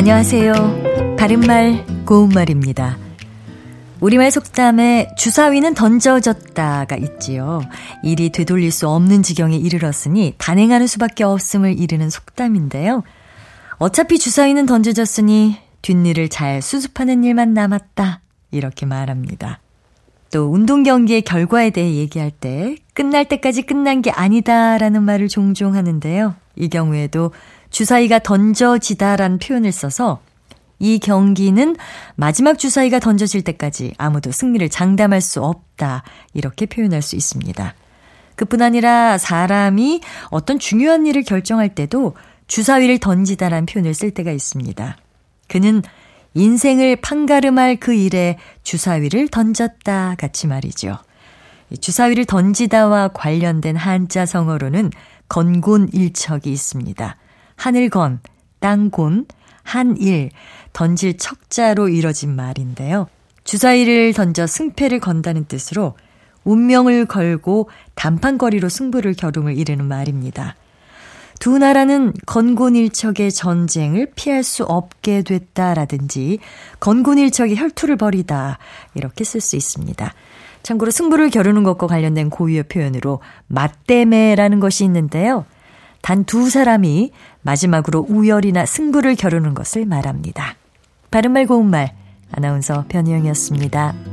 안녕하세요. 바른말, 고운말입니다. 우리말 속담에 주사위는 던져졌다가 있지요. 일이 되돌릴 수 없는 지경에 이르렀으니 단행하는 수밖에 없음을 이르는 속담인데요. 어차피 주사위는 던져졌으니 뒷일을 잘 수습하는 일만 남았다. 이렇게 말합니다. 또 운동 경기의 결과에 대해 얘기할 때 끝날 때까지 끝난 게 아니다라는 말을 종종 하는데요. 이 경우에도 주사위가 던져지다라는 표현을 써서 이 경기는 마지막 주사위가 던져질 때까지 아무도 승리를 장담할 수 없다. 이렇게 표현할 수 있습니다. 그뿐 아니라 사람이 어떤 중요한 일을 결정할 때도 주사위를 던지다라는 표현을 쓸 때가 있습니다. 그는 인생을 판가름할 그 일에 주사위를 던졌다 같이 말이죠. 주사위를 던지다와 관련된 한자 성어로는 건곤일척이 있습니다. 하늘건, 땅곤, 한일, 던질 척자로 이뤄진 말인데요. 주사위를 던져 승패를 건다는 뜻으로 운명을 걸고 단판거리로 승부를 겨룸을 이르는 말입니다. 두 나라는 건곤일척의 전쟁을 피할 수 없게 됐다라든지 건곤일척의 혈투를 벌이다 이렇게 쓸 수 있습니다. 참고로 승부를 겨루는 것과 관련된 고유의 표현으로 맞대매라는 것이 있는데요. 단 두 사람이 마지막으로 우열이나 승부를 겨루는 것을 말합니다. 바른말 고운말 아나운서 변희영이었습니다.